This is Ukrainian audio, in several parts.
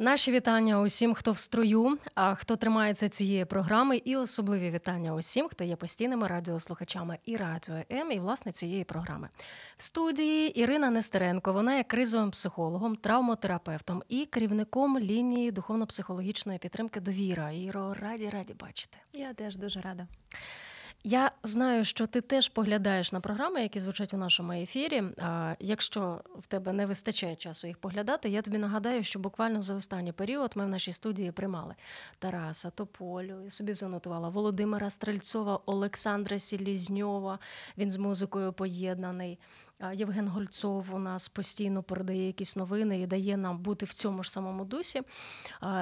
Наші вітання усім, хто в строю, а хто тримається цієї програми, і особливі вітання усім, хто є постійними радіослухачами і радіо М, і власне цієї програми. В студії Ірина Нестеренко. Вона є кризовим психологом, травмотерапевтом і керівником лінії духовно-психологічної підтримки Довіра. Іро, раді раді бачити. Я теж дуже рада. Я знаю, що ти теж поглядаєш на програми, які звучать у нашому ефірі. А Якщо в тебе не вистачає часу їх поглядати, я тобі нагадаю, що буквально за останній період ми в нашій студії приймали Тараса Тополю, я собі занотувала Володимира Стрельцова, Олександра Сілізньова. Він з музикою поєднаний. Євген Гольцов у нас постійно передає якісь новини і дає нам бути в цьому ж самому дусі.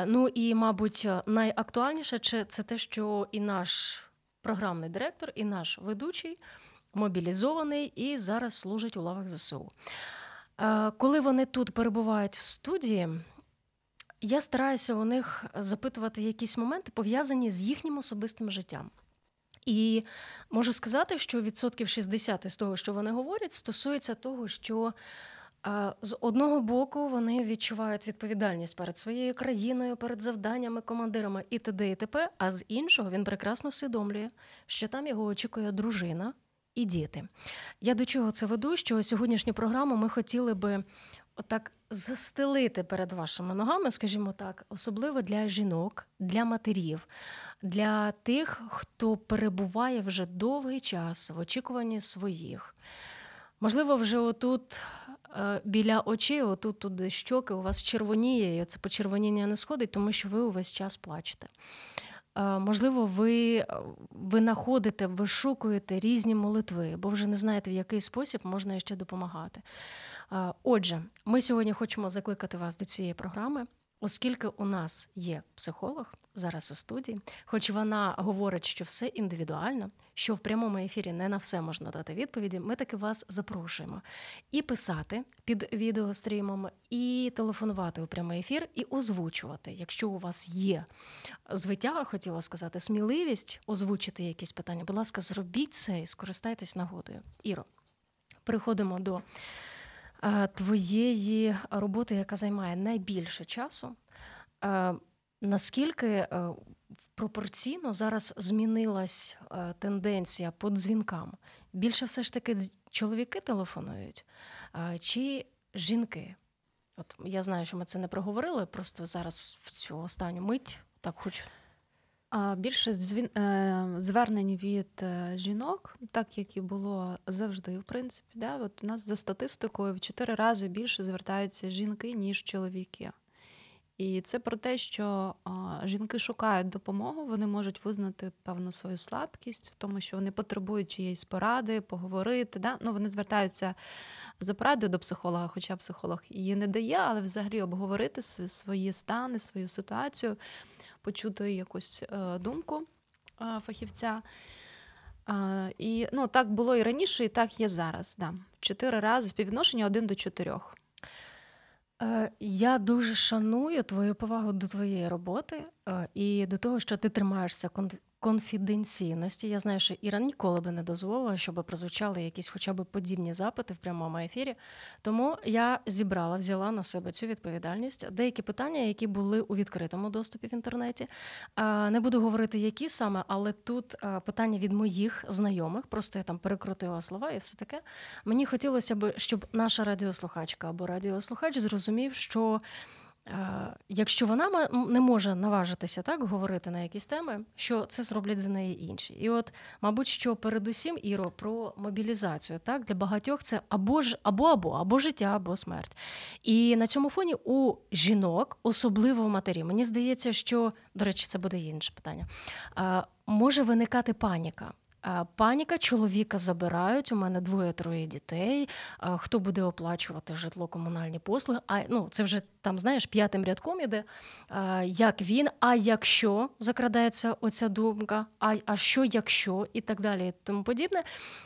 Ну і, мабуть, найактуальніше це те, що і наш програмний директор і наш ведучий мобілізований і зараз служить у лавах ЗСУ. Коли вони тут перебувають в студії, я стараюся у них запитувати якісь моменти, пов'язані з їхнім особистим життям. І можу сказати, що відсотків 60 з того, що вони говорять, стосується того, що з одного боку вони відчувають відповідальність перед своєю країною, перед завданнями, командирами і т.д. і т.п., А з іншого він прекрасно усвідомлює, що там його очікує дружина і діти. Я до чого це веду? Що сьогоднішню програму ми хотіли би отак застелити перед вашими ногами, скажімо так, особливо для жінок, для матерів, для тих, хто перебуває вже довгий час в очікуванні своїх. Можливо, вже отут біля очей, отут туди щоки, у вас червоніє, і це почервоніння не сходить, тому що ви увесь час плачете. Е, можливо, ви ви знаходите, вишукуєте різні молитви, бо вже не знаєте, в який спосіб можна ще допомагати. Е, отже, ми сьогодні хочемо закликати вас до цієї програми. Оскільки у нас є психолог зараз у студії, хоч вона говорить, що все індивідуально, що в прямому ефірі не на все можна дати відповіді, ми таки вас запрошуємо і писати під відеострімом, і телефонувати у прямий ефір, і озвучувати, якщо у вас є звиття, хотіла сказати, сміливість озвучити якісь питання. Будь ласка, зробіть це і скористайтесь нагодою. Іро, переходимо до. Е, твоєї роботи, яка займає найбільше часу, е, наскільки е, пропорційно зараз змінилась тенденція по дзвінкам? Більше все ж таки чоловіки телефонують чи жінки? От я знаю, що ми це не проговорили, просто зараз в цю останню мить так хочу. Більше е, звернень від е, жінок, так як і було завжди, в принципі. Да? От У нас за статистикою в чотири рази більше звертаються жінки, ніж чоловіки. І це про те, що жінки шукають допомогу, вони можуть визнати певну свою слабкість в тому, що вони потребують чиєїсь поради, поговорити. Да? Ну, Вони звертаються за порадою до психолога, хоча психолог її не дає, але взагалі обговорити свої стани, свою ситуацію почути якусь е, думку е, фахівця. Е, і ну, так було і раніше, і так є зараз. Да. Чотири рази співвідношення один до чотирьох. Я дуже шаную твою повагу до твоєї роботи і до того, що ти тримаєшся конфіденційності. Я знаю, що Іра ніколи би не дозволила, щоб прозвучали якісь хоча б подібні запити в прямому ефірі. Тому я зібрала, взяла на себе цю відповідальність. Деякі питання, які були у відкритому доступі в інтернеті. Не буду говорити, які саме, але тут питання від моїх знайомих. Просто я там перекрутила слова і все таке. Мені хотілося б, щоб наша радіослухачка або радіослухач зрозумів, що. Якщо вона не може наважитися так говорити на якісь теми, що це зроблять за неї інші. І от, мабуть, що передусім Іро про мобілізацію, так для багатьох це або ж або або або життя, або смерть. І на цьому фоні у жінок, особливо в матері, мені здається, що до речі, це буде інше питання. Може виникати паніка. Паніка чоловіка забирають. У мене двоє-троє дітей. Хто буде оплачувати житло, комунальні послуги? А ну це вже там, знаєш, п'ятим рядком іде, як він, а якщо закрадається оця думка, а а що якщо, і так далі, і тому подібне.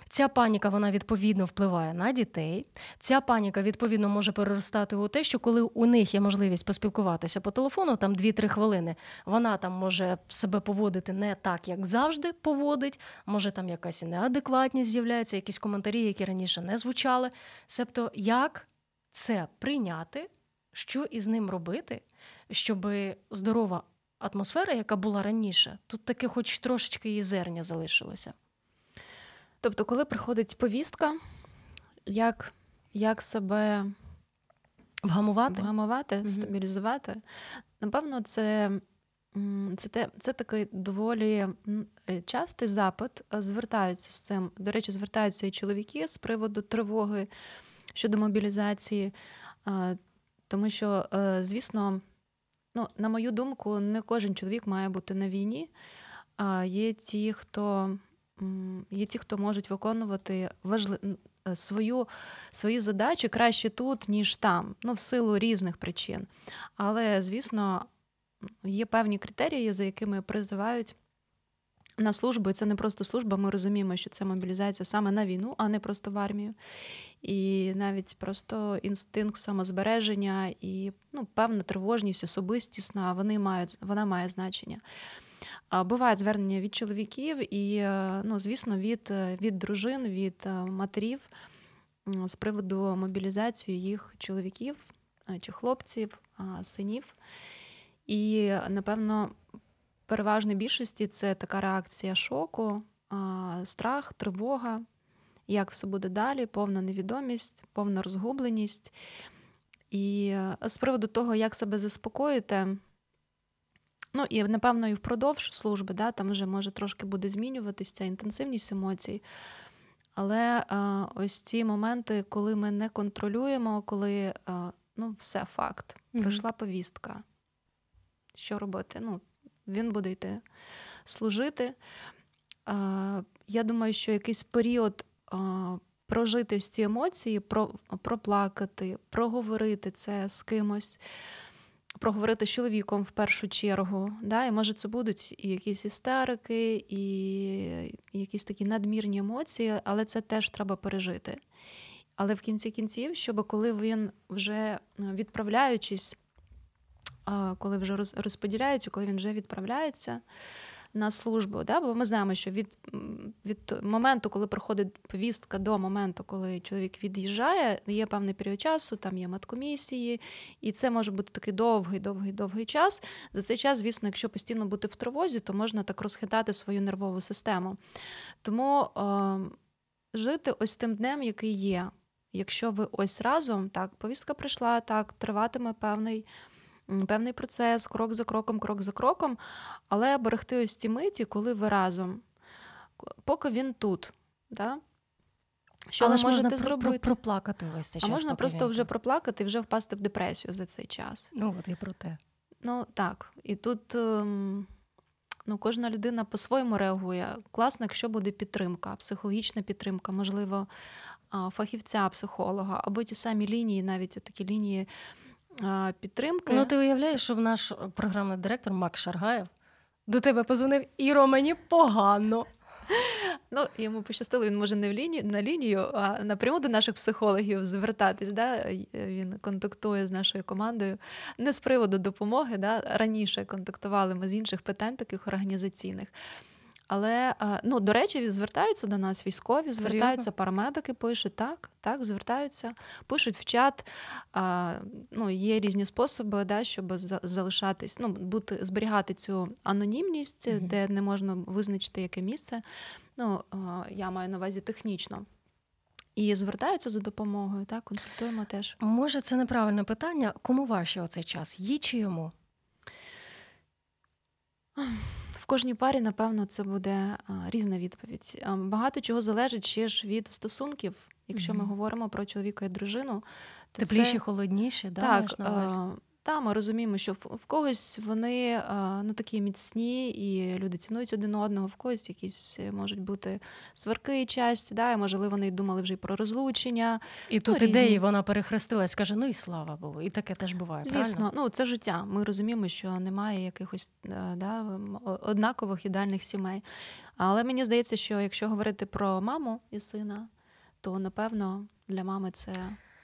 Ця паніка вона відповідно впливає на дітей. Ця паніка відповідно може переростати у те, що коли у них є можливість поспілкуватися по телефону, там 2-3 хвилини, вона там може себе поводити не так, як завжди поводить, може там якась неадекватність з'являється, якісь коментарі, які раніше не звучали. Себто, як це прийняти, що із ним робити, щоб здорова атмосфера, яка була раніше, тут таки, хоч трошечки її зерня залишилося. Тобто, коли приходить повістка, як як себе вгамувати, вгамувати угу. стабілізувати, напевно, це це те, це такий доволі е, частий запит. Звертаються з цим. До речі, звертаються і чоловіки з приводу тривоги щодо мобілізації, тому що, е, звісно, ну, на мою думку, не кожен чоловік має бути на війні. А є ті, хто є ті, хто можуть виконувати важли... Е, свою, свої задачі краще тут, ніж там, ну, в силу різних причин. Але, звісно, є певні критерії, за якими призивають на службу. І це не просто служба. Ми розуміємо, що це мобілізація саме на війну, а не просто в армію. І навіть просто інстинкт самозбереження і ну, певна тривожність, особистісна, вони мають, вона має значення. Бувають звернення від чоловіків і, е, ну, звісно, від від дружин, від е, матерів з приводу мобілізації їх чоловіків е, чи хлопців, синів. І, напевно, переважній більшості це така реакція шоку, страх, тривога, як все буде далі, повна невідомість, повна розгубленість. І з приводу того, як себе заспокоїти, ну і напевно і впродовж служби, да, там вже може трошки буде змінюватися ця інтенсивність емоцій. Але а, ось ці моменти, коли ми не контролюємо, коли а, ну, все факт, пройшла повістка. Що робити? Ну, Він буде йти служити. Я думаю, що якийсь період прожити ці емоції, проплакати, проговорити це з кимось проговорити з чоловіком в першу чергу. Да? І може це будуть і якісь істерики, і якісь такі надмірні емоції, але це теж треба пережити. Але в кінці кінців, щоб коли він вже е, відправляючись, коли вже розподіляється, коли він вже відправляється на службу. Да? Бо ми знаємо, що від від моменту, коли проходить повістка до моменту, коли чоловік від'їжджає, є певний період часу, там є маткомісії, і це може бути такий довгий, довгий, довгий час. За цей час, звісно, якщо постійно бути в тривозі, то можна так розхитати свою нервову систему. Тому е, жити ось тим днем, який є. Якщо ви ось разом, так, повістка прийшла, так, триватиме певний певний процес, крок за кроком, крок за кроком, але берегти ось ті миті, коли ви разом, поки він тут. Да? Що Але ви можете можна зробити? проплакати весь цей час. А можна просто вже проплакати і вже впасти в депресію за цей час. Ну, от і про те. Ну так. І тут ем, ну, кожна людина по-своєму реагує. Класно, якщо буде підтримка, психологічна підтримка, можливо, фахівця, психолога, або ті самі лінії, навіть такі лінії підтримки. Ну, ти уявляєш, що наш програмний директор Макс Шаргаєв до тебе позвонив Іро, мені погано. Ну, йому пощастило, він може не в лінію на лінію, а напряму до наших психологів звертатись. Да? Він контактує з нашою командою не з приводу допомоги. Да? Раніше контактували ми з інших питань, таких організаційних. Але ну, до речі, звертаються до нас військові, звертаються Серйозно? парамедики, пишуть так, так, звертаються, пишуть в чат. Ну, Є різні способи, да, щоб залишатись, ну, бути, зберігати цю анонімність, mm де не можна визначити яке місце. Ну, Я маю на увазі технічно. І звертаються за допомогою, так, консультуємо теж. Може, це неправильне питання. Кому важче оцей час? Їй чи йому? Кожній парі, напевно, це буде різна відповідь. Багато чого залежить ще ж від стосунків. Якщо mm-hmm. ми говоримо про чоловіка і дружину, то тепліші, це... холодніші, да, так. Та, ми розуміємо, що в, когось вони е, ну, такі міцні, і люди цінують один одного, в когось якісь е, можуть бути сварки часті, да, і можливо вони думали вже й про розлучення. І тут Ну, ідеї вона перехрестилась, каже: ну і слава Богу, і таке теж буває. правильно? Ну це життя. Ми розуміємо, що немає якихось е, да, однакових ідеальних сімей. Але мені здається, що якщо говорити про маму і сина, то напевно для мами це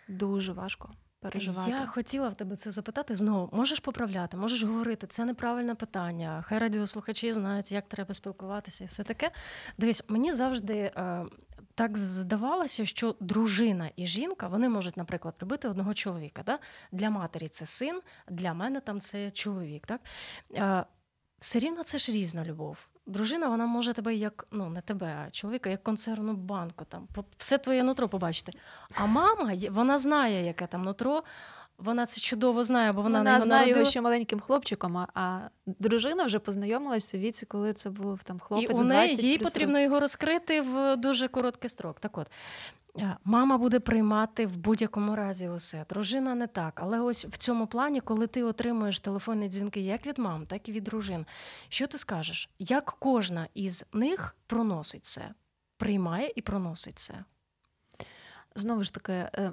дуже важко переживати. Я хотіла в тебе це запитати знову. Можеш поправляти, можеш говорити. Це неправильне питання. Хай радіослухачі знають, як треба спілкуватися і все таке. Дивись, мені завжди е, так здавалося, що дружина і жінка вони можуть, наприклад, любити одного чоловіка. Да? Для матері це син, для мене там це чоловік. Так? Е, все рівно це ж різна любов. Дружина, вона може тебе як ну не тебе, а чоловіка, як консервну банку, там все твоє нутро побачити. А мама, вона знає, яке там нутро. Вона це чудово знає, бо вона, Вона, на його знає його ще маленьким хлопчиком, а- а дружина вже познайомилась у віці, коли це був там І хлопець. у неї 20 їй плюс потрібно його розкрити в дуже короткий строк. Так от е, мама буде приймати в будь-якому разі усе. Дружина не так. Але ось в цьому плані, коли ти отримуєш телефонні дзвінки як від мам, так і від дружин, що ти скажеш? Як кожна із них проносить це? Приймає і проносить це. Знову ж таки, е,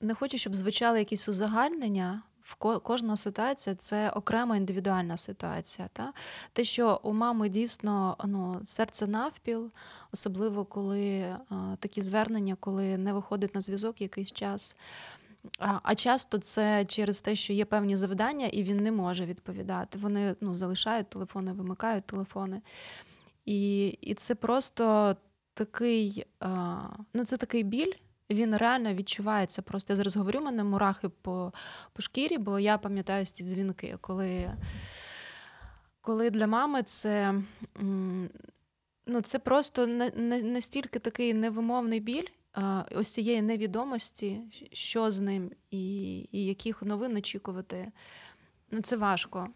не хочу, щоб звучали якісь узагальнення. В кожна ситуація це окрема індивідуальна ситуація. Та? Те, що у мами дійсно ну, серце навпіл, особливо коли е, такі звернення, коли не виходить на зв'язок якийсь час. А, часто це через те, що є певні завдання, і він не може відповідати. Вони ну, залишають телефони, вимикають телефони. І, і це просто такий, а, ну, це такий біль. Він реально відчувається. Просто я зараз говорю, у мене мурахи по, по шкірі, бо я пам'ятаю ці дзвінки, коли, коли для мами це, ну, це просто настільки такий невимовний біль. Ось цієї невідомості, що з ним і, і яких новин очікувати. Ну, це важко,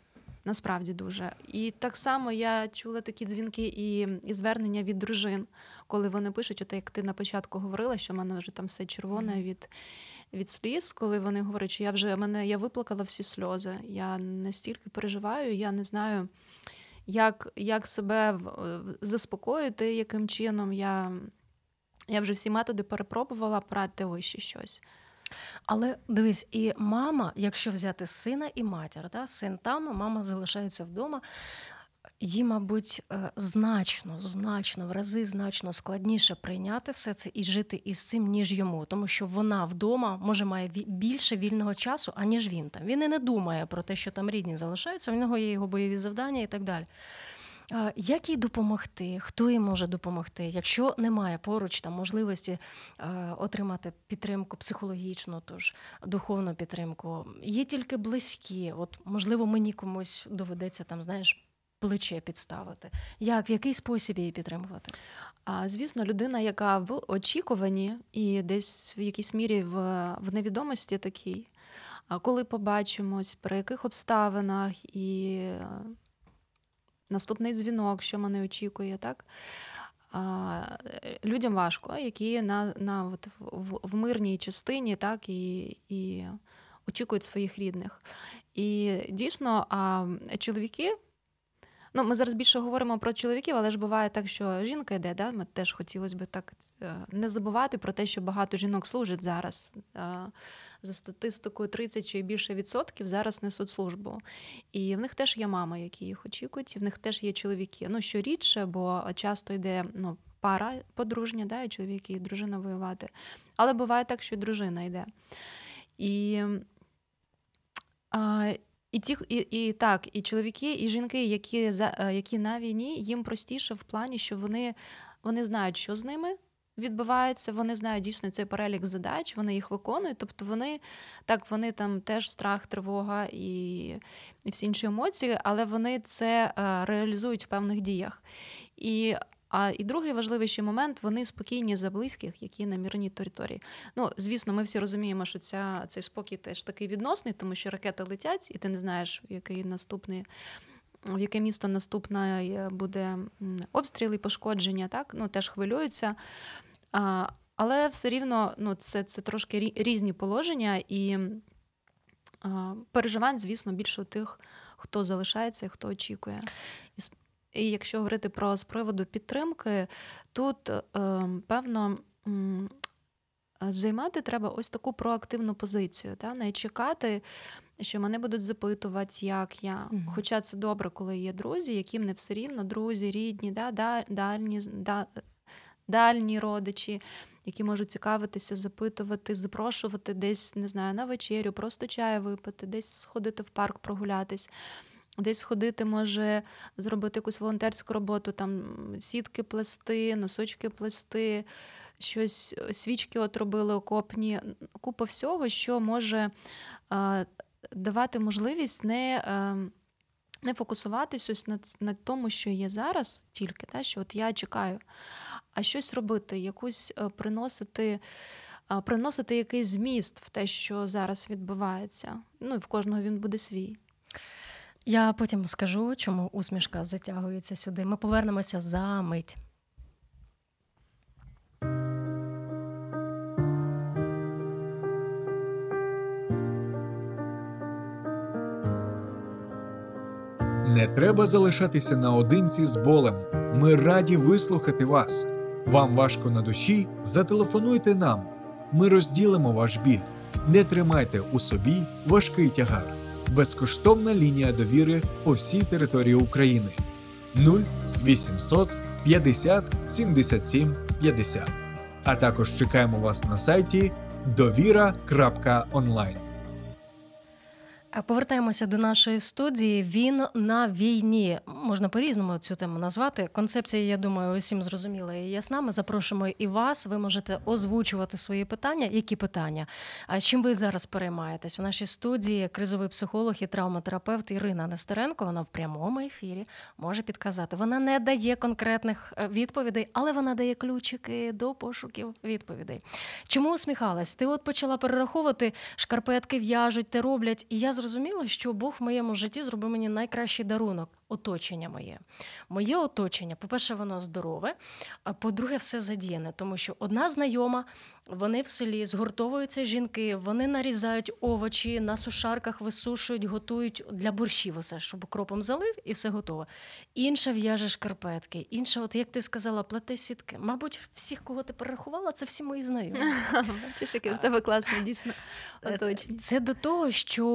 насправді дуже. І так само я чула такі дзвінки і, і звернення від дружин, коли вони пишуть, от як ти на початку говорила, що в мене вже там все червоне Мгм. від, від сліз, коли вони говорять, що я вже мене я виплакала всі сльози. Я настільки переживаю, я не знаю, як, як себе заспокоїти, яким чином. Я, я вже всі методи перепробувала, ви ще щось. Але дивись, і мама, якщо взяти сина і матір, да? син там, мама залишається вдома. Їй, мабуть, е, значно, значно, в рази значно складніше прийняти все це і жити із цим, ніж йому, тому що вона вдома може має більше вільного часу, аніж він там. Він і не думає про те, що там рідні залишаються, в нього є його бойові завдання і так далі. Як їй допомогти? Хто їй може допомогти? Якщо немає поруч там можливості отримати підтримку психологічну, тож духовну підтримку, є тільки близькі. От можливо, мені комусь доведеться там, знаєш, плече підставити. Як в який спосіб її підтримувати? А звісно, людина, яка в очікуванні і десь в якійсь мірі в, в невідомості такій, а коли побачимось, при яких обставинах і наступний дзвінок, що мене очікує, так? А, е, людям важко, які на, на от, в, в мирній частині, так, і, і очікують своїх рідних. І дійсно, а чоловіки. Ну, ми зараз більше говоримо про чоловіків, але ж буває так, що жінка йде, да? ми теж хотілося б так е, не забувати про те, що багато жінок служать зараз. Е, За статистикою 30 чи більше відсотків зараз несуть службу. І в них теж є мами, які їх очікують, і в них теж є чоловіки. Ну, що рідше, бо часто йде ну, пара подружня, да, і чоловік і дружина воювати. Але буває так, що і дружина йде. І, а, і, ті, і, і так, і чоловіки, і жінки, які, за- е, які на війні, їм простіше в плані, що вони, вони знають, що з ними відбувається, вони знають дійсно цей перелік задач, вони їх виконують. Тобто вони так, вони там теж страх, тривога і, і всі інші емоції, але вони це е, реалізують в певних діях. І а і другий важливий момент вони спокійні за близьких, які на мирній території. Ну, звісно, ми всі розуміємо, що ця, цей спокій теж такий відносний, тому що ракети летять, і ти не знаєш, який наступний. В яке місто наступне буде м, обстріл і пошкодження, так? Ну, теж хвилюються. А, але все рівно ну, це, це трошки різні положення, і переживань, звісно, більше у тих, хто залишається і хто очікує. І якщо говорити про з приводу підтримки, тут ем, певно. Займати треба ось таку проактивну позицію, та не чекати, що мене будуть запитувати, як я. Mm-hmm. Хоча це добре, коли є друзі, яким не все рівно, друзі, рідні, да, дальні, да, дальні родичі, які можуть цікавитися, запитувати, запрошувати десь, не знаю, на вечерю, просто чаю випити, десь сходити в парк, прогулятись. Десь ходити, може зробити якусь волонтерську роботу, там сітки плести, носочки плести, щось, свічки от робили окопні, купа всього, що може е, давати можливість не е, не фокусуватись на, на тому, що є зараз, тільки та, що от я чекаю, а щось робити, якусь е, приносити. Приносити якийсь зміст в те, що зараз відбувається. Ну і в кожного він буде свій. Я потім скажу, чому усмішка затягується сюди. Ми повернемося за мить. Не треба залишатися наодинці з болем. Ми раді вислухати вас. Вам важко на душі? Зателефонуйте нам. Ми розділимо ваш біль. Не тримайте у собі важкий тягар. Безкоштовна лінія довіри по всій території України 0800 50 77 50. А також чекаємо вас на сайті довіра.онлайн. Повертаємося до нашої студії. Він на війні можна по-різному цю тему назвати. Концепція, я думаю, усім зрозуміла і ясна. Ми запрошуємо і вас. Ви можете озвучувати свої питання. Які питання? А чим ви зараз переймаєтесь? В нашій студії кризовий психолог і травматерапевт Ірина Нестеренко. Вона в прямому ефірі може підказати. Вона не дає конкретних е, відповідей, але вона дає ключики до пошуків відповідей. Чому усміхалась? Ти от почала перераховувати шкарпетки, в'яжуть, те роблять, і я зрозуміла, зрозуміла, що Бог в моєму житті зробив мені найкращий дарунок оточення моє. Моє оточення, по-перше, воно здорове, а по-друге, все задіяне, тому що одна знайома, вони в селі згуртовуються жінки, вони нарізають овочі, на сушарках висушують, готують для борщів, усе, щоб укропом залив і все готово. Інша в'яже шкарпетки, інша, от як ти сказала, плете сітки. Мабуть, всіх, кого ти перерахувала, це всі мої знайомі. Яке в тебе класне, дійсно е, оточення. Це до того, що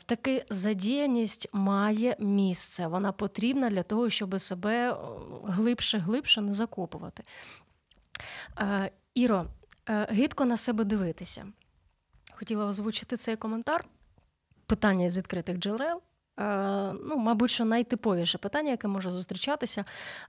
в таки задіяність має місце. Вона потрібна для того, щоб себе глибше, глибше не закопувати. Е, Іро, е, гидко на себе дивитися. Хотіла озвучити цей коментар. Питання з відкритих джерел. Е, ну, мабуть, що найтиповіше питання, яке може зустрічатися.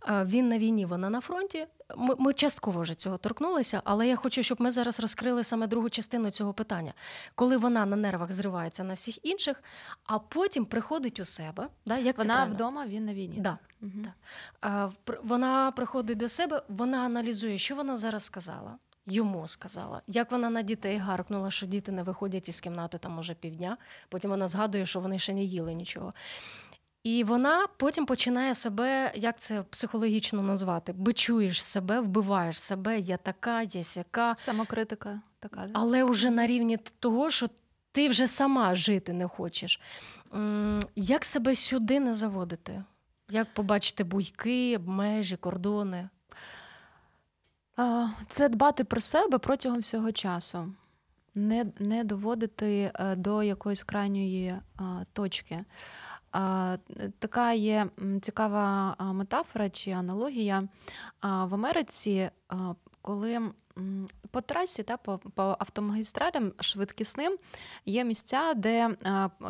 Е, він на війні, вона на фронті. Ми ми частково вже цього торкнулися, але я хочу, щоб ми зараз розкрили саме другу частину цього питання, коли вона на нервах зривається на всіх інших, а потім приходить у себе. Да, як Вона вдома, він на війні. Да, угу. так. Вона приходить до себе, вона аналізує, що вона зараз сказала йому сказала. Як вона на дітей гаркнула, що діти не виходять із кімнати там може півдня. Потім вона згадує, що вони ще не їли нічого. І вона потім починає себе, як це психологічно назвати, бичуєш себе, вбиваєш себе, я така, я сяка. Самокритика така. Але вже на рівні того, що ти вже сама жити не хочеш. Як себе сюди не заводити? Як побачити буйки, межі, кордони? Це дбати про себе протягом всього часу, не не доводити е, до якоїсь крайньої точки. Така є цікава метафора чи аналогія в Америці, коли по трасі та по по автомагістралям швидкісним є місця, де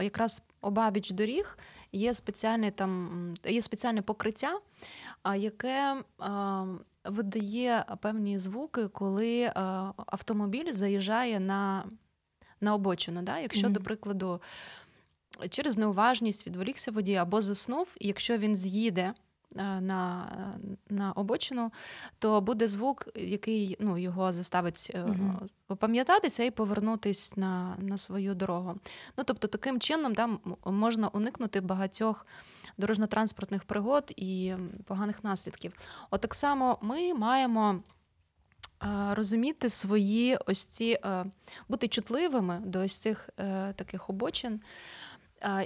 якраз обабіч доріг є спеціальне там є спеціальне покриття, яке видає певні звуки, коли е, автомобіль заїжджає на на обочину. Да? Якщо, mm-hmm. до прикладу, через неуважність відволікся водій або заснув, і якщо він з'їде. Е, на на обочину, то буде звук, який ну, його заставить пам'ятатися і повернутися на на свою дорогу. Ну, Тобто, таким чином да, можна уникнути багатьох дорожньо-транспортних пригод і поганих наслідків. От так само ми маємо розуміти свої ось ці, е, бути чутливими до ось цих е, таких обочин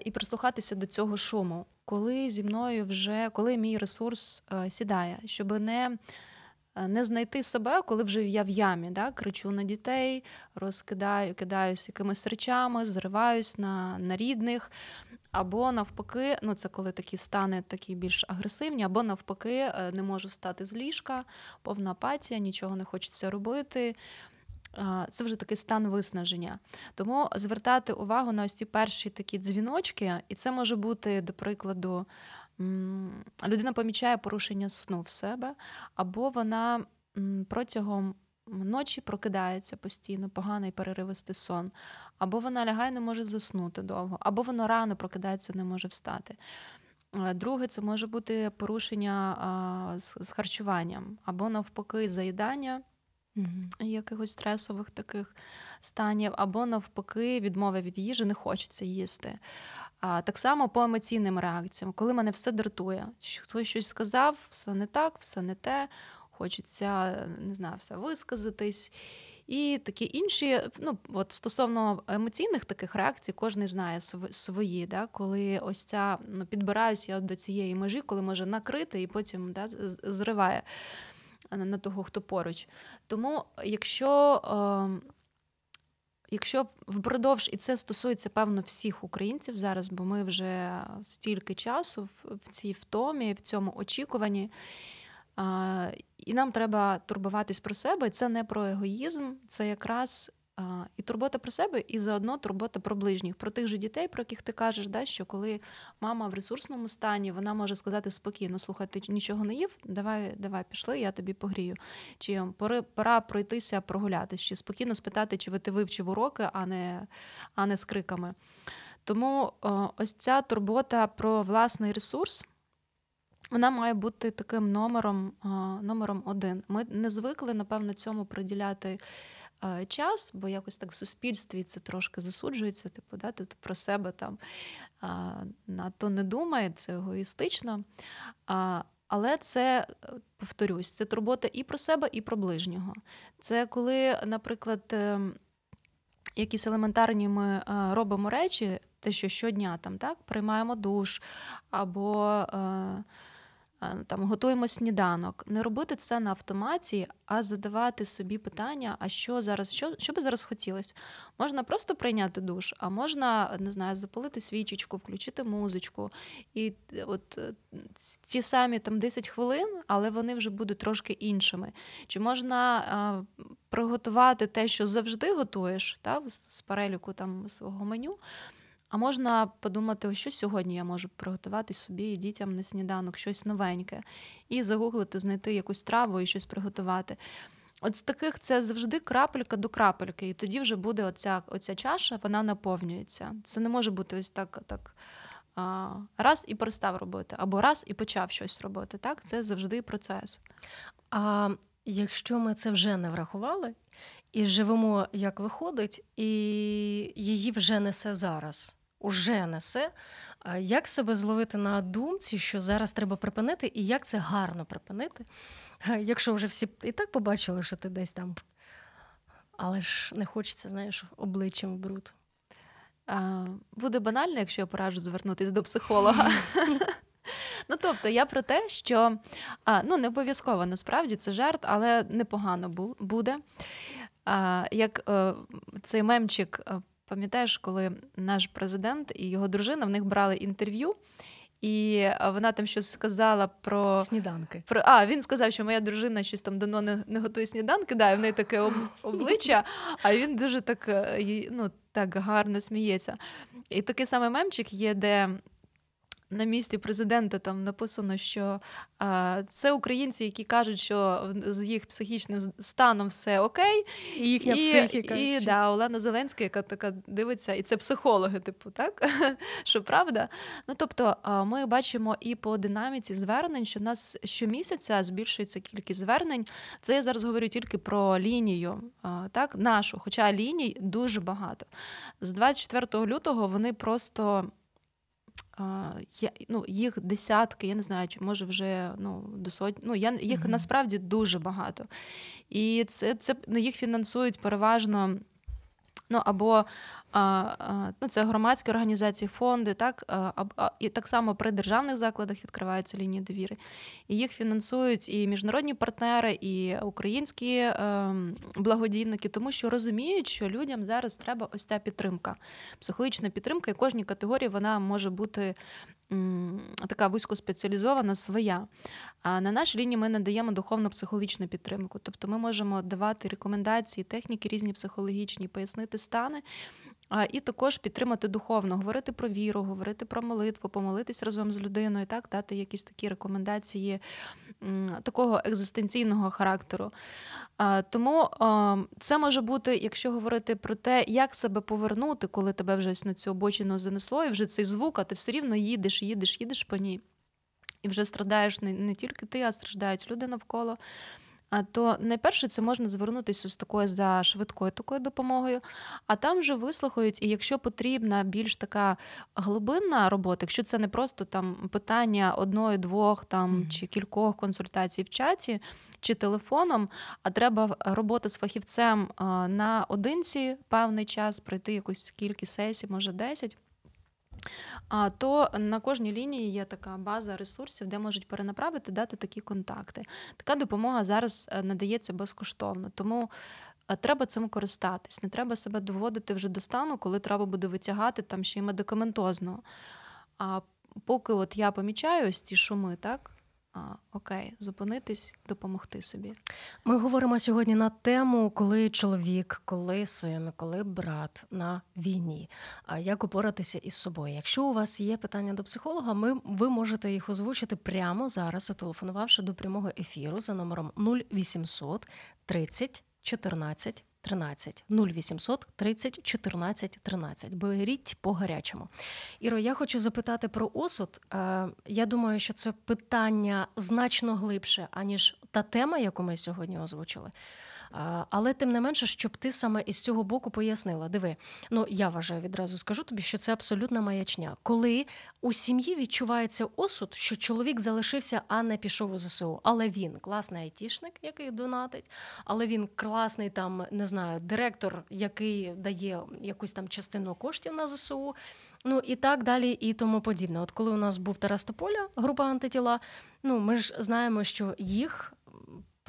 і прислухатися до цього шуму, коли зі мною вже коли мій ресурс е, сідає, щоб не не знайти себе, коли вже я в ямі, да, кричу на дітей, розкидаю, кидаюсь якимись речами, зриваюсь на на рідних. Або навпаки, ну це коли такі стани такі більш агресивні, або навпаки, е, не можу встати з ліжка, повна апатія, нічого не хочеться робити. Це вже такий стан виснаження. Тому звертати увагу на ось ці перші такі дзвіночки, і це може бути, до прикладу, людина помічає порушення сну в себе, або вона протягом ночі прокидається постійно, поганий переривистий сон, або вона лягає, не може заснути довго, або воно рано прокидається, не може встати. Е, друге, це може бути порушення з харчуванням, або навпаки, заїдання. Якихось стресових таких станів, або навпаки, відмови від їжі не хочеться їсти. А так само по емоційним реакціям, коли мене все дратує, хтось щось сказав, все не так, все не те, хочеться не знаю, все висказатись. І такі інші, ну от стосовно емоційних таких реакцій, кожен знає свої, да, коли ось ця ну, підбираюся я до цієї межі, коли може накрити і потім да, зриває на того, хто поруч. Тому, якщо е, якщо впродовж, і це стосується, певно, всіх українців зараз, бо ми вже стільки часу в, цій втомі, в цьому очікуванні. І нам треба турбуватись про себе. Це не про егоїзм, це якраз і турбота про себе, і заодно турбота про ближніх, про тих же дітей, про яких ти кажеш, да, що коли мама в ресурсному стані, вона може сказати спокійно: слухай, ти нічого не їв, давай, давай, пішли, я тобі погрію. Чи пора, пора пройтися, прогулятися, чи спокійно спитати, чи ви ти вивчив уроки, а не, а не з криками. Тому ось ця турбота про власний ресурс. Вона має бути таким номером номером один. Ми не звикли, напевно, цьому приділяти час, бо якось так в суспільстві це трошки засуджується, типу, да, ти про себе там надто не думає, це егоїстично. Але це, повторюсь, це турбота і про себе, і про ближнього. Це коли, наприклад, ем, якісь елементарні ми робимо речі, те, що щодня там так, приймаємо душ або. Е, там готуємо сніданок, не робити це на автоматі, а задавати собі питання: а що зараз, що що би зараз хотілося? Можна просто прийняти душ, а можна не знаю, запалити свічечку, включити музичку. І от ті самі там 10 хвилин, але вони вже будуть трошки іншими. Чи можна а, приготувати те, що завжди готуєш, та, з переліку там свого меню? А можна подумати, що сьогодні я можу приготувати собі і дітям на сніданок щось новеньке, і загуглити, знайти якусь траву і щось приготувати. От з таких це завжди крапелька до крапельки, і тоді вже буде оця оця чаша, вона наповнюється. Це не може бути ось так, так раз і перестав робити, або раз і почав щось робити. Так, Це завжди процес. А якщо ми це вже не врахували і живемо як виходить, і її вже несе зараз уже несе. Як себе зловити на думці, що зараз треба припинити, і як це гарно припинити? Якщо вже всі і так побачили, що ти десь там, але ж не хочеться, знаєш, обличчям в бруд. Буде банально, якщо я пораджу звернутися до психолога. Ну, тобто, я про те, що ну, не обов'язково насправді це жарт, але непогано буде. Як е, цей мемчик е, Пам'ятаєш, коли наш президент і його дружина в них брали інтерв'ю, і вона там щось сказала про сніданки. Про а він сказав, що моя дружина щось там давно не, не готує сніданки. Да, і в неї таке об, обличчя, а він дуже так е, ну, так гарно сміється. І такий самий мемчик є, де на місці президента там написано, що а, це українці, які кажуть, що з їх психічним станом все окей, і їхня і, психіка. І, і да, Олена Зеленська, яка така дивиться, і це психологи, типу, так що правда. Ну тобто, ми бачимо і по динаміці звернень, що в нас щомісяця збільшується кількість звернень. Це я зараз говорю тільки про лінію, так, нашу, хоча ліній дуже багато. З 24 лютого вони просто я, ну, їх десятки, я не знаю, чи може вже ну, до сотні. Ну, я, їх mm-hmm. насправді дуже багато. І це, це ну, їх фінансують переважно. Ну або ну, це громадські організації, фонди, так і так само при державних закладах відкриваються лінії довіри. І їх фінансують і міжнародні партнери, і українські ем, благодійники, тому що розуміють, що людям зараз треба ось ця підтримка, психологічна підтримка, і кожній категорії вона може бути. Така вузькоспеціалізована своя. А на нашій лінії ми надаємо духовно-психологічну підтримку. Тобто ми можемо давати рекомендації, техніки різні психологічні, пояснити стани і також підтримати духовно, говорити про віру, говорити про молитву, помолитись разом з людиною, так дати якісь такі рекомендації такого екзистенційного характеру. Тому це може бути, якщо говорити про те, як себе повернути, коли тебе вже на цю обочину занесло, і вже цей звук, а ти все рівно їдеш, їдеш, їдеш по ній. І вже страдаєш не, не тільки ти, а страждають люди навколо то найперше це можна звернутися з такою за швидкою такою допомогою, а там вже вислухають, і якщо потрібна більш така глибинна робота, якщо це не просто там питання одної, двох там mm. чи кількох консультацій в чаті чи телефоном, а треба робота з фахівцем наодинці певний час, пройти якусь кількість сесій, може 10, а то на кожній лінії є така база ресурсів, де можуть перенаправити, дати такі контакти. Така допомога зараз е, надається безкоштовно, тому е, треба цим користатись. Не треба себе доводити вже до стану, коли треба буде витягати там ще й медикаментозно. А поки от я помічаю ось ці шуми, так а, Окей, зупинитись, допомогти собі. Ми говоримо сьогодні на тему, коли чоловік, коли син, коли брат на війні. А як упоратися із собою? Якщо у вас є питання до психолога, ми ви можете їх озвучити прямо зараз, зателефонувавши до прямого ефіру за номером 0800 30 14 13 0800 30 14 13. Беріть по гарячому. Іро, я хочу запитати про осуд. Е, я думаю, що це питання значно глибше, аніж та тема, яку ми сьогодні озвучили. Але тим не менше, щоб ти саме із цього боку пояснила. Диви, ну я вважаю, відразу скажу тобі, що це абсолютна маячня. Коли у сім'ї відчувається осуд, що чоловік залишився, а не пішов у ЗСУ. Але він класний айтішник, який донатить, але він класний там, не знаю, директор, який дає якусь там частину коштів на ЗСУ. Ну і так далі, і тому подібне. От коли у нас був Тарас Тополя, група антитіла, ну ми ж знаємо, що їх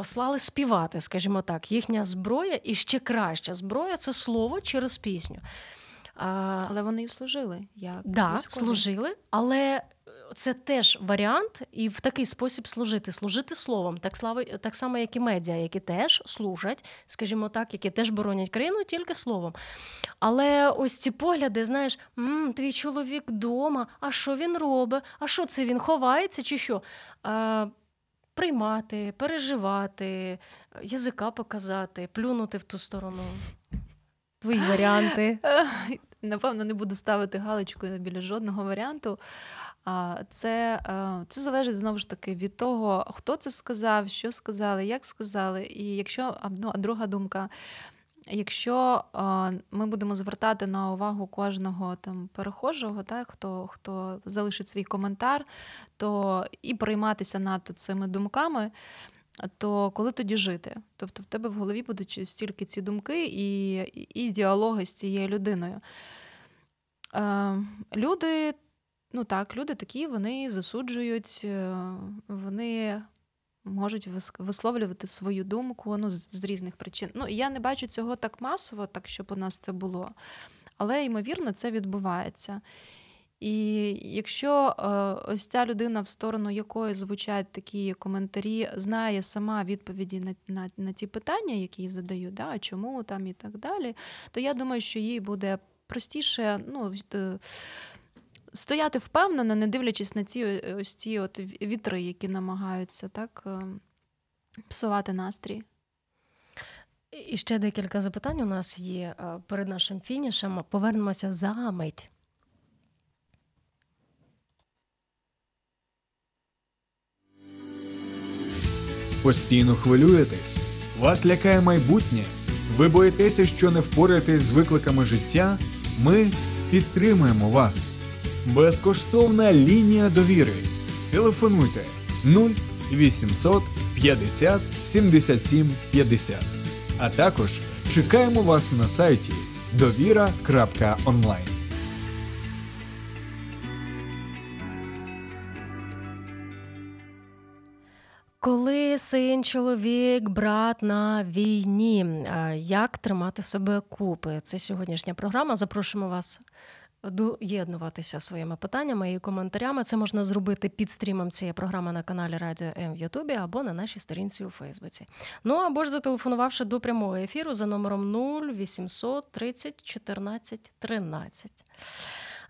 послали співати, скажімо так, їхня зброя і ще краща зброя це слово через пісню. А, Але вони і служили. як да, служили, але це теж варіант, і в такий спосіб служити, служити словом, так слави, так само, як і медіа, які теж служать, скажімо так, які теж боронять країну тільки словом. Але ось ці погляди, знаєш, М, твій чоловік вдома, а що він робить? А що це він ховається, чи що? А, приймати, переживати, язика показати, плюнути в ту сторону. Твої варіанти. Напевно, не буду ставити галочку біля жодного варіанту. Це це залежить знову ж таки від того, хто це сказав, що сказали, як сказали. І якщо ну, друга думка, Якщо ми будемо звертати на увагу кожного там перехожого, так, хто хто залишить свій коментар, то і прийматися надто цими думками, то коли тоді жити? Тобто в тебе в голові будуть стільки ці думки і, і діалоги з цією людиною. Люди, ну так, люди такі, вони засуджують, е, вони можуть висловлювати свою думку ну, з різних причин. Ну, Я не бачу цього так масово, так щоб у нас це було. Але, ймовірно, це відбувається. І якщо е, ось ця людина, в сторону якої звучать такі коментарі, знає сама відповіді на на, на ті питання, які їй задають, да, чому там і так далі, то я думаю, що їй буде простіше ну, стояти впевнено, не дивлячись на ці е, ось ці от вітри, які намагаються так е, псувати настрій. І ще декілька запитань у нас є е, перед нашим фінішем. Повернемося за мить. Постійно хвилюєтесь, вас лякає майбутнє. Ви боїтеся, що не впораєтесь з викликами життя. Ми підтримуємо вас. Безкоштовна лінія довіри. Телефонуйте 0800 50 77 50. А також чекаємо вас на сайті довіра.онлайн. Коли син, чоловік, брат на війні, як тримати себе купи? Це сьогоднішня програма. Запрошуємо вас доєднуватися своїми питаннями і коментарями. Це можна зробити під стрімом цієї програми на каналі Радіо М в Ютубі або на нашій сторінці у Фейсбуці. Ну або ж зателефонувавши до прямого ефіру за номером 0800 30 14 13.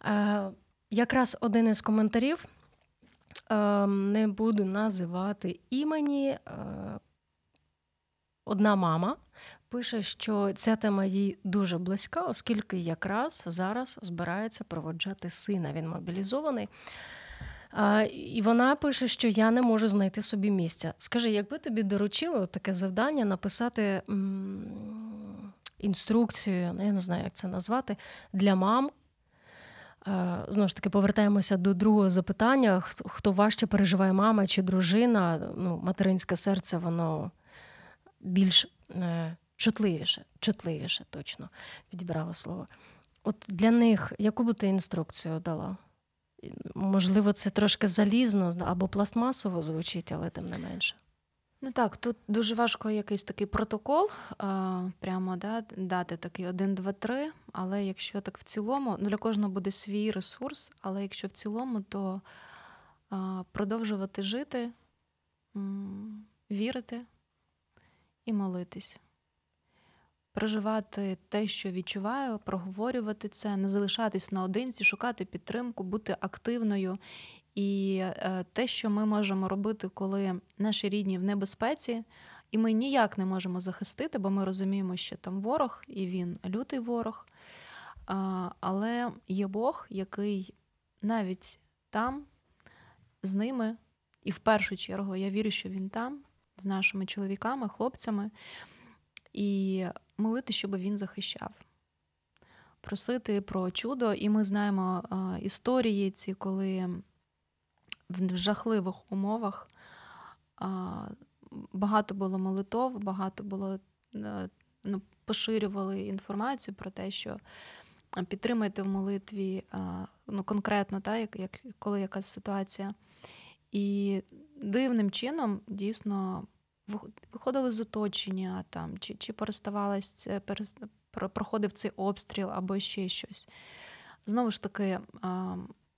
Е, якраз один із коментарів. Ем, не буду називати імені. Е, одна мама пише, що ця тема їй дуже близька, оскільки якраз зараз збирається проводжати сина. Він мобілізований. І вона пише, що я не можу знайти собі місця. Скажи, якби тобі доручили таке завдання написати інструкцію, я не знаю, як це назвати, для мам. Знову ж таки, повертаємося до другого запитання: хто важче переживає мама чи дружина? Ну, Материнське серце, воно більш е, чутливіше, чутливіше, точно підібрала слово. От для них яку би ти інструкцію дала? Можливо, це трошки залізно або пластмасово звучить, але тим не менше. Ну так, тут дуже важко якийсь такий протокол, прямо да, дати такий один, два, три. Але якщо так в цілому, ну для кожного буде свій ресурс, але якщо в цілому, то продовжувати жити, вірити і молитись проживати те, що відчуваю, проговорювати це, не залишатись наодинці, шукати підтримку, бути активною. І е, те, що ми можемо робити, коли наші рідні в небезпеці, і ми ніяк не можемо захистити, бо ми розуміємо, що там ворог, і він лютий ворог. Але є Бог, який навіть там з ними, і в першу чергу я вірю, що він там, з нашими чоловіками, хлопцями. І молити, щоб він захищав, просити про чудо. І ми знаємо а, історії ці, коли в жахливих умовах а, багато було молитов, багато було е, ну, поширювали інформацію про те, що підтримайте в молитві ну, конкретно, так, як, як коли якась ситуація. І дивним чином дійсно виходили з оточення, там, чи чи переставалась, проходив цей обстріл або ще щось. Знову ж таки,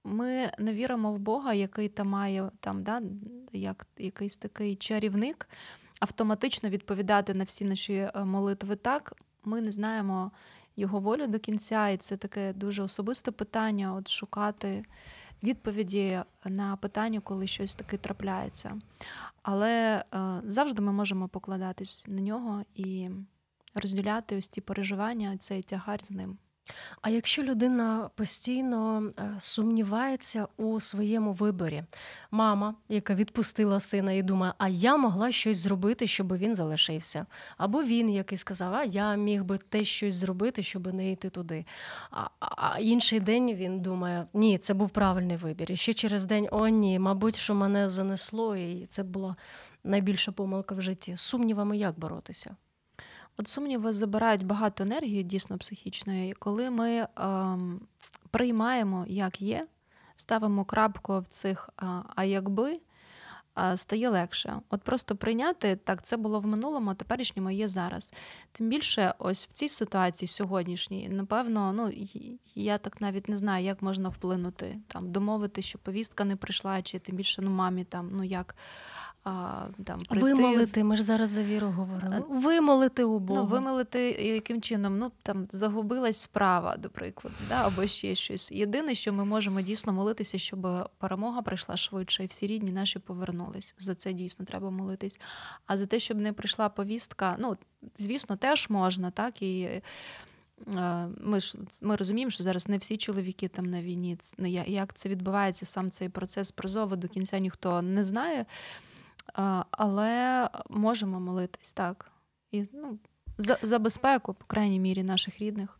ми не віримо в Бога, який там має там, да, як якийсь такий чарівник, автоматично відповідати на всі наші е, молитви так. Ми не знаємо його волю до кінця, і це таке дуже особисте питання: от шукати відповіді на питання, коли щось таке трапляється. Але е, завжди ми можемо покладатись на нього і розділяти ось ці переживання, цей тягар з ним. А якщо людина постійно е, сумнівається у своєму виборі, мама, яка відпустила сина і думає, а я могла щось зробити, щоб він залишився, або він, який сказав, а я міг би те щось зробити, щоб не йти туди. А, а інший день він думає, ні, це був правильний вибір. І ще через день, о, ні, мабуть, що мене занесло, і це була найбільша помилка в житті. Сумнівами як боротися? От сумніви забирають багато енергії, дійсно психічної, коли ми ем, приймаємо, як є, ставимо крапку в цих а якби. Стає легше. От просто прийняти так, це було в минулому, а теперішньому є зараз. Тим більше, ось в цій ситуації сьогоднішній, напевно, ну я так навіть не знаю, як можна вплинути, там домовити, що повістка не прийшла, чи тим більше ну мамі там, ну як а, там прийти. Вимолити, ми ж зараз за віру говорили. Вимолити у Бога. Ну, вимолити яким чином? Ну там загубилась справа, до прикладу, да, або ще щось. Єдине, що ми можемо дійсно молитися, щоб перемога прийшла швидше, і всі рідні наші повернулись. За це дійсно треба молитись. А за те, щоб не прийшла повістка, ну звісно, теж можна, так і. Ми ж ми розуміємо, що зараз не всі чоловіки там на війні. Як це відбувається, сам цей процес призову до кінця ніхто не знає але можемо молитись так. І ну, за, за безпеку, по крайній мірі, наших рідних.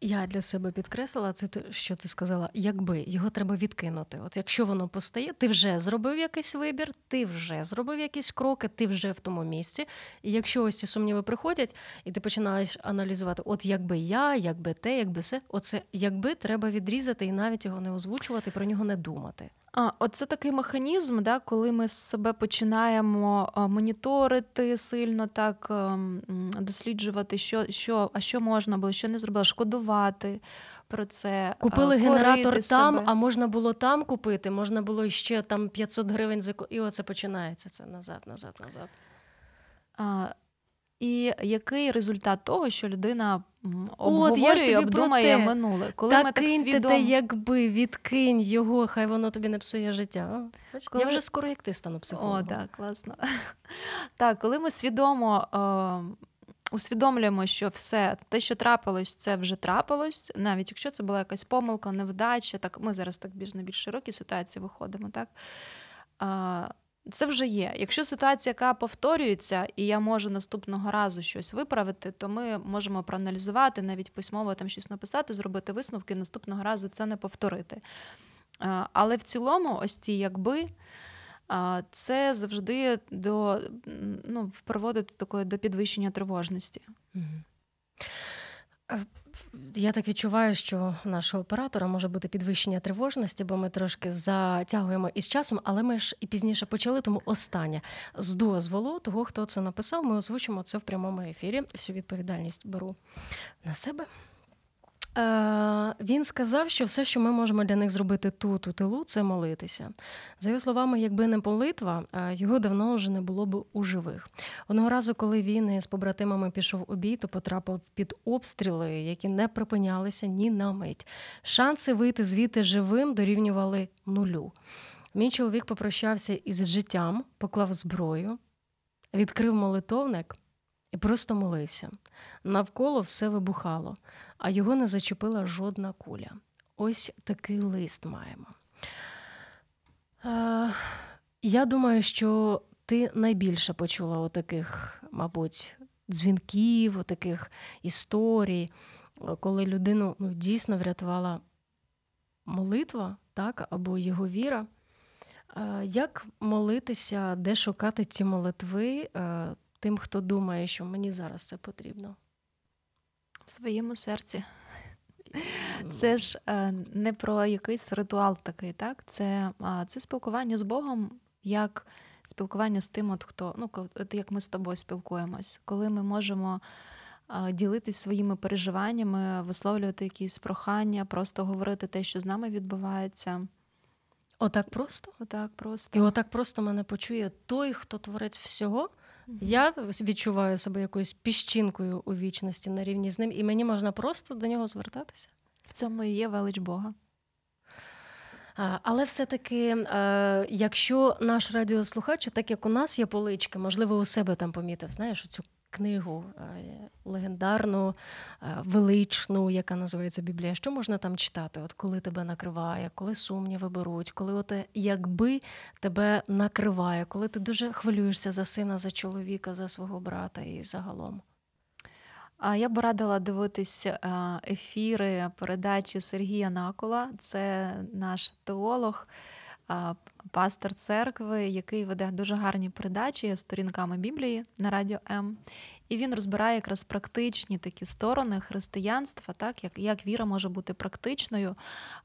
Я для себе підкреслила це, що ти сказала, якби його треба відкинути. От якщо воно постає, ти вже зробив якийсь вибір, ти вже зробив якісь кроки, ти вже в тому місці. І якщо ось ці сумніви приходять, і ти починаєш аналізувати, от якби я, якби те, якби все, оце якби треба відрізати і навіть його не озвучувати, про нього не думати. А, Оце такий механізм, да, коли ми себе починаємо моніторити сильно, так ем, досліджувати, що, що, а що можна було, що не зробила, шкодувати про це. Купили корити генератор там, себе. а можна було там купити, можна було ще там 500 гривень за і оце починається це назад, назад, назад. А, І який результат того, що людина От, обговорює, і обдумає минуле? Коли Та ми так свідомо... те, якби відкинь його, хай воно тобі не псує життя. Коли- Я вже скоро як ти стану О, так, класно. Так, коли ми свідомо е, усвідомлюємо, що все те, що трапилось, це вже трапилось, навіть якщо це була якась помилка, невдача, так ми зараз так більш на більш широкі ситуації виходимо, так. Е, це вже є. Якщо ситуація, яка повторюється, і я можу наступного разу щось виправити, то ми можемо проаналізувати, навіть письмово там щось написати, зробити висновки, наступного разу це не повторити. Але в цілому, ось ці якби. Це завжди до ну, приводить до такої до підвищення тривожності. Я так відчуваю, що нашого оператора може бути підвищення тривожності, бо ми трошки затягуємо із часом, але ми ж і пізніше почали, тому останнє. З дозволу того, хто це написав, ми озвучимо це в прямому ефірі. Всю відповідальність беру на себе. Е, він сказав, що все, що ми можемо для них зробити тут, у тилу, це молитися. За його словами, якби не молитва, е, його давно вже не було б у живих. Одного разу, коли він із побратимами пішов у бій, то потрапив під обстріли, які не припинялися ні на мить. Шанси вийти звідти живим дорівнювали нулю. Мій чоловік попрощався із життям, поклав зброю, відкрив молитовник і просто молився. Навколо все вибухало, а його не зачепила жодна куля. Ось такий лист маємо. Е, я думаю, що ти найбільше почула отаких, мабуть, дзвінків, отаких історій, коли людину ну, дійсно врятувала молитва, так, або його віра. Е, Як молитися, де шукати ці молитви е, тим, хто думає, що мені зараз це потрібно? В своєму серці. Це ж е, не про якийсь ритуал такий, так? Це, це спілкування з Богом як спілкування з тим, от хто, ну, от як ми з тобою спілкуємось, коли ми можемо ділитись своїми переживаннями, висловлювати якісь прохання, просто говорити те, що з нами відбувається. Отак просто? Отак просто. І отак просто мене почує той, хто творець всього. Я відчуваю себе якоюсь піщинкою у вічності на рівні з ним, і мені можна просто до нього звертатися. В цьому і є велич Бога. Але все-таки, е, якщо наш радіослухач, так як у нас є полички, можливо, у себе там помітив, знаєш, цю книгу е, легендарну, е, величну, яка називається Біблія. Що можна там читати? От коли тебе накриває, коли сумніви беруть, коли оте якби тебе накриває, коли ти дуже хвилюєшся за сина, за чоловіка, за свого брата і загалом. Я б радила дивитись е, ефіри передачі Сергія Накола. Це наш теолог, е, пастор церкви, який веде дуже гарні передачі сторінками Біблії на радіо М. І він розбирає якраз практичні такі сторони християнства, так як, як віра може бути практичною,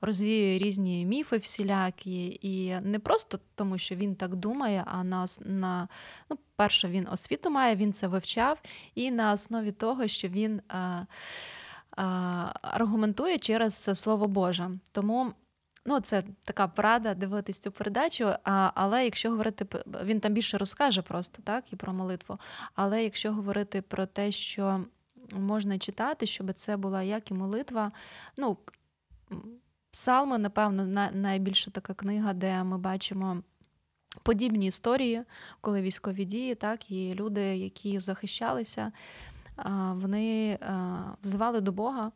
розвіює різні міфи всілякі, і не просто тому, що він так думає, а на, на ну, перше, він освіту має, він це вивчав, і на основі того, що він а, а, аргументує через Слово Боже. Тому ну, це така порада дивитись цю передачу. Але якщо говорити він там більше розкаже просто так і про молитву. Але якщо говорити про те, що можна читати, щоб це була як і молитва, ну псалми, напевно, найбільша така книга, де ми бачимо. Подібні історії, коли військові дії, так і люди, які захищалися, вони взивали до Бога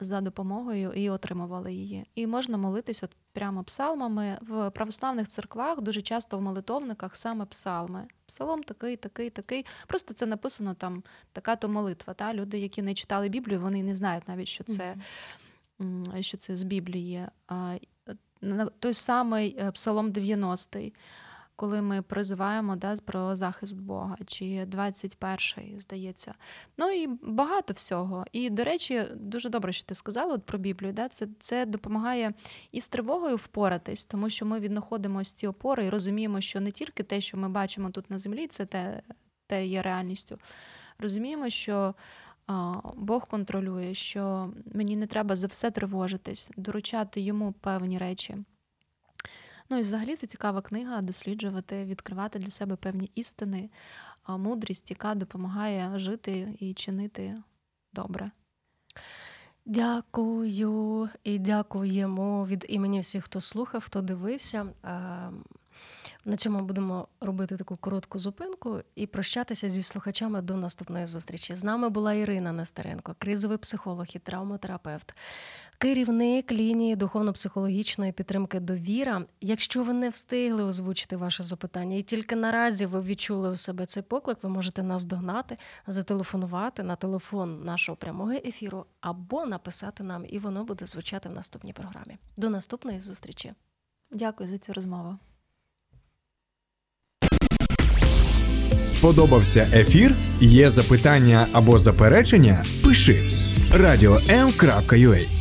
за допомогою і отримували її. І можна молитись от прямо псалмами. В православних церквах дуже часто в молитовниках саме псалми. Псалом такий, такий, такий. Просто це написано там така то молитва. Та? Люди, які не читали Біблію, вони не знають навіть, що це, що це з Біблії. Е, Той самий е, Псалом 90 коли ми призиваємо да, про захист Бога, чи 21-й, здається. Ну і багато всього. І, до речі, дуже добре, що ти сказала от про Біблію. Да? Це, це допомагає і з тривогою впоратись, тому що ми віднаходимо ці опори і розуміємо, що не тільки те, що ми бачимо тут на землі, це те, те є реальністю. Розуміємо, що Бог контролює, що мені не треба за все тривожитись, доручати йому певні речі. Ну і взагалі це цікава книга досліджувати, відкривати для себе певні істини, мудрість, яка допомагає жити і чинити добре. Дякую і дякуємо від імені всіх, хто слухав, хто дивився. На цьому будемо робити таку коротку зупинку і прощатися зі слухачами до наступної зустрічі. З нами була Ірина Нестеренко, кризовий психолог і травматерапевт, керівник лінії духовно-психологічної підтримки довіра. Якщо ви не встигли озвучити ваше запитання, і тільки наразі ви відчули у себе цей поклик, ви можете нас догнати, зателефонувати на телефон нашого прямого ефіру або написати нам, і воно буде звучати в наступній програмі. До наступної зустрічі. Дякую за цю розмову. Сподобався ефір? Є запитання або заперечення? Пиши радіом.ua